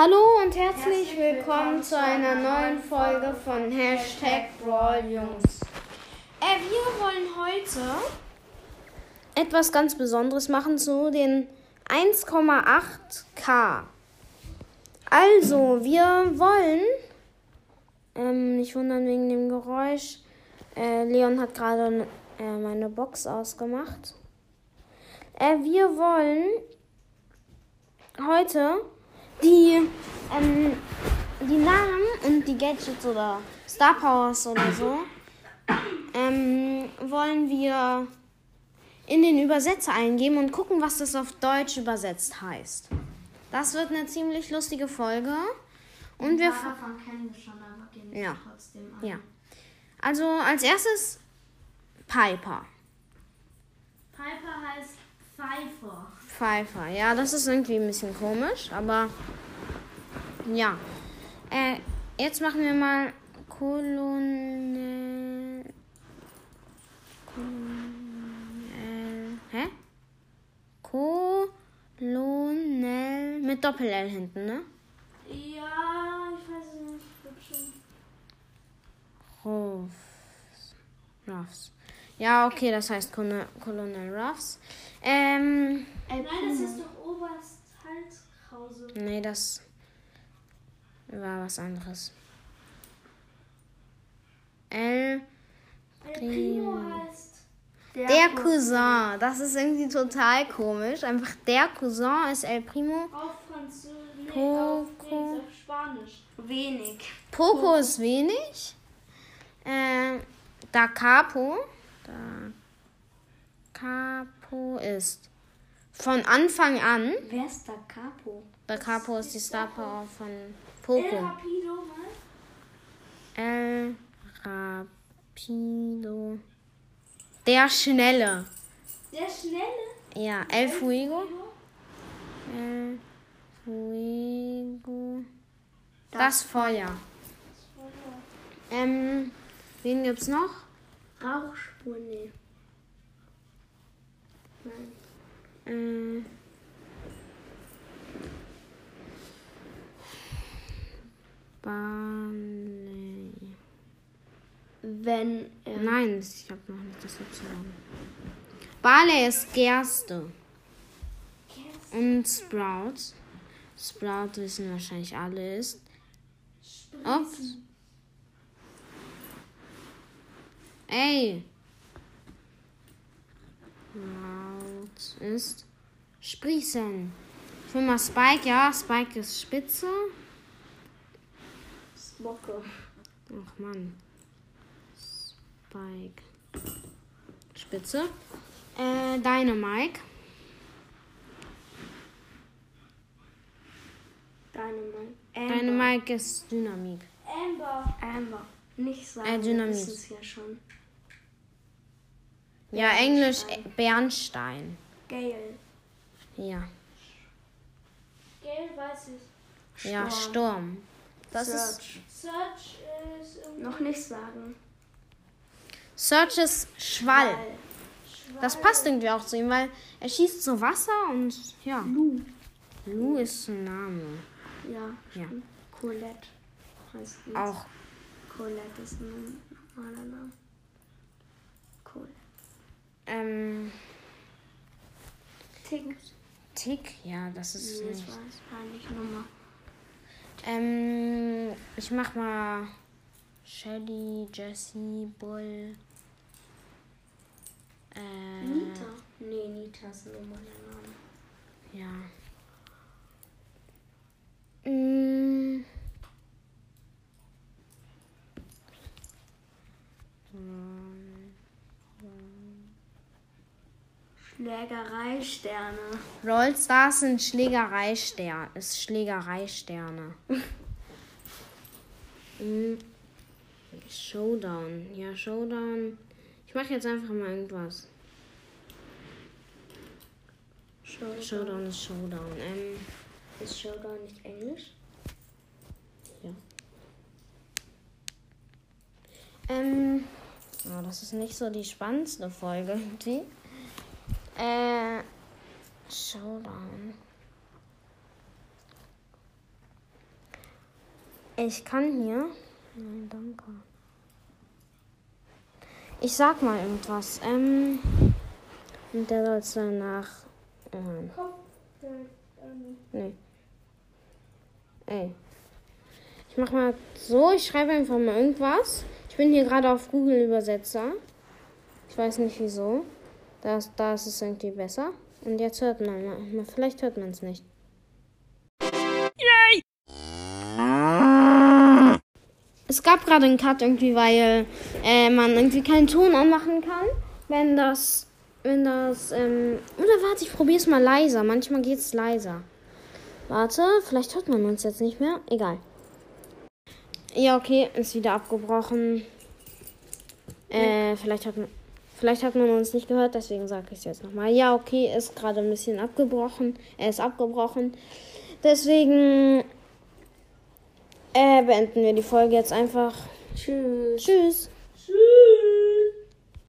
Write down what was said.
Hallo und herzlich willkommen zu einer neuen Folge von Hashtag BrawlJungs. Äh, wir wollen heute etwas ganz Besonderes machen zu den 1,8K. Also, wir wollen, ähm, nicht wundern wegen dem Geräusch, äh, Leon hat gerade äh, meine Box ausgemacht. Äh, wir wollen heute die, ähm, die Namen und die Gadgets oder Star Powers oder so ähm, wollen wir in den Übersetzer eingeben und gucken, was das auf Deutsch übersetzt heißt. Das wird eine ziemlich lustige Folge. Und wir. Davon kennen wir schon, aber gehen wir Ja. trotzdem an. Ja. Also als erstes Piper. Piper heißt Pfeifer. Pfeifer. Ja, das ist irgendwie ein bisschen komisch, aber ja. Äh, jetzt machen wir mal Kolonel. Kolonel. Hä? Kolonel mit Doppel-L hinten, ne? Ja, ich weiß es nicht. Ich schon. Ruffs. Ruffs. Ja, okay, das heißt Kolonel, Kolonel Ruffs. Ähm, Nein, das ist doch Oberst Halshause. nee, das war was anderes. El Primo heißt Der Cousin, das ist irgendwie total komisch. Einfach der Cousin ist El Primo. auf Französisch. Poco. auf, Spanisch. Wenig. Poco ist wenig. Äh, da Capo. Da Capo ist von Anfang an. Wer ist da Capo? Da Capo ist die Star Power von El Poco. Rapido, ne? El Rapido. Der Schnelle. Der Schnelle. Ja, El Fuego. El Fuego. Das Feuer. Ähm, wen gibt's noch? Rauchspur, nee. Nein. Äh, Barley. Wenn er. Nein, ich habe noch nicht das Y. Barley ist Gerste. Und Sprout. Sprout wissen wahrscheinlich alle ist. Ups. Ey. Sprout ist Sprießen. Ich will mal Spike, ja, Spike ist Spitze. Smocke. Ach Mann. Spike. Spitze. Äh, Dynamike. Dynamite. Amber. Dynamike ist Dynamik. Amber. Amber. Nicht sagen. Äh, Dynamit. Wir wissen's ja schon. Ja, Englisch Bernstein. Gale. Ja. Gale weiß ich. Ja, Sturm. Das ist. Search. Search ist irgendwie Noch nicht sagen. Search ist Schwall. Weil Das passt irgendwie auch zu ihm, weil er schießt zu Wasser und ja. Lu. Lu ist ein Name. Ja. Ja. Colette heißt die. Auch. Colette ist ein normaler Name. Colette. Ähm, Tick. Tick, ja, das ist Nee, das nicht. war es war nicht Nummer. Ähm, ich mach mal Shelly, Jessie, Bull. Äh, Nita. Nee, Nita ist ein normaler Name. Ja. Schlägerei-Sterne. Brawl Stars sind Schlägereisterne. Ist Schlägereisterne. mm. Showdown. Ja, Showdown. Ich mache jetzt einfach mal irgendwas. Showdown. Showdown ist Showdown. Ähm, Ist Showdown nicht Englisch? ähm, oh, das ist nicht so die spannendste Folge irgendwie. Äh, Showdown. Ich kann hier. Nein, danke. Ich sag mal irgendwas. Ähm. Und der soll es danach ähm, Nee. Ey. Ich mach mal so, ich schreibe einfach mal irgendwas. Ich bin hier gerade auf Google Übersetzer. Ich weiß nicht wieso. Da ist, da ist es irgendwie besser. Und jetzt hört man mal. Vielleicht hört man es nicht. Es gab gerade einen Cut irgendwie, weil äh, man irgendwie keinen Ton anmachen kann, wenn das, wenn das, ähm, oder warte, ich probiere es mal leiser. Manchmal geht es leiser. Warte, vielleicht hört man uns jetzt nicht mehr. Egal. Ja, okay, ist wieder abgebrochen. Äh, vielleicht hat man, vielleicht hat man uns nicht gehört, deswegen sage ich es jetzt nochmal. Ja, okay, ist gerade ein bisschen abgebrochen. Er ist abgebrochen. Deswegen äh, beenden wir die Folge jetzt einfach. Tschüss. Tschüss.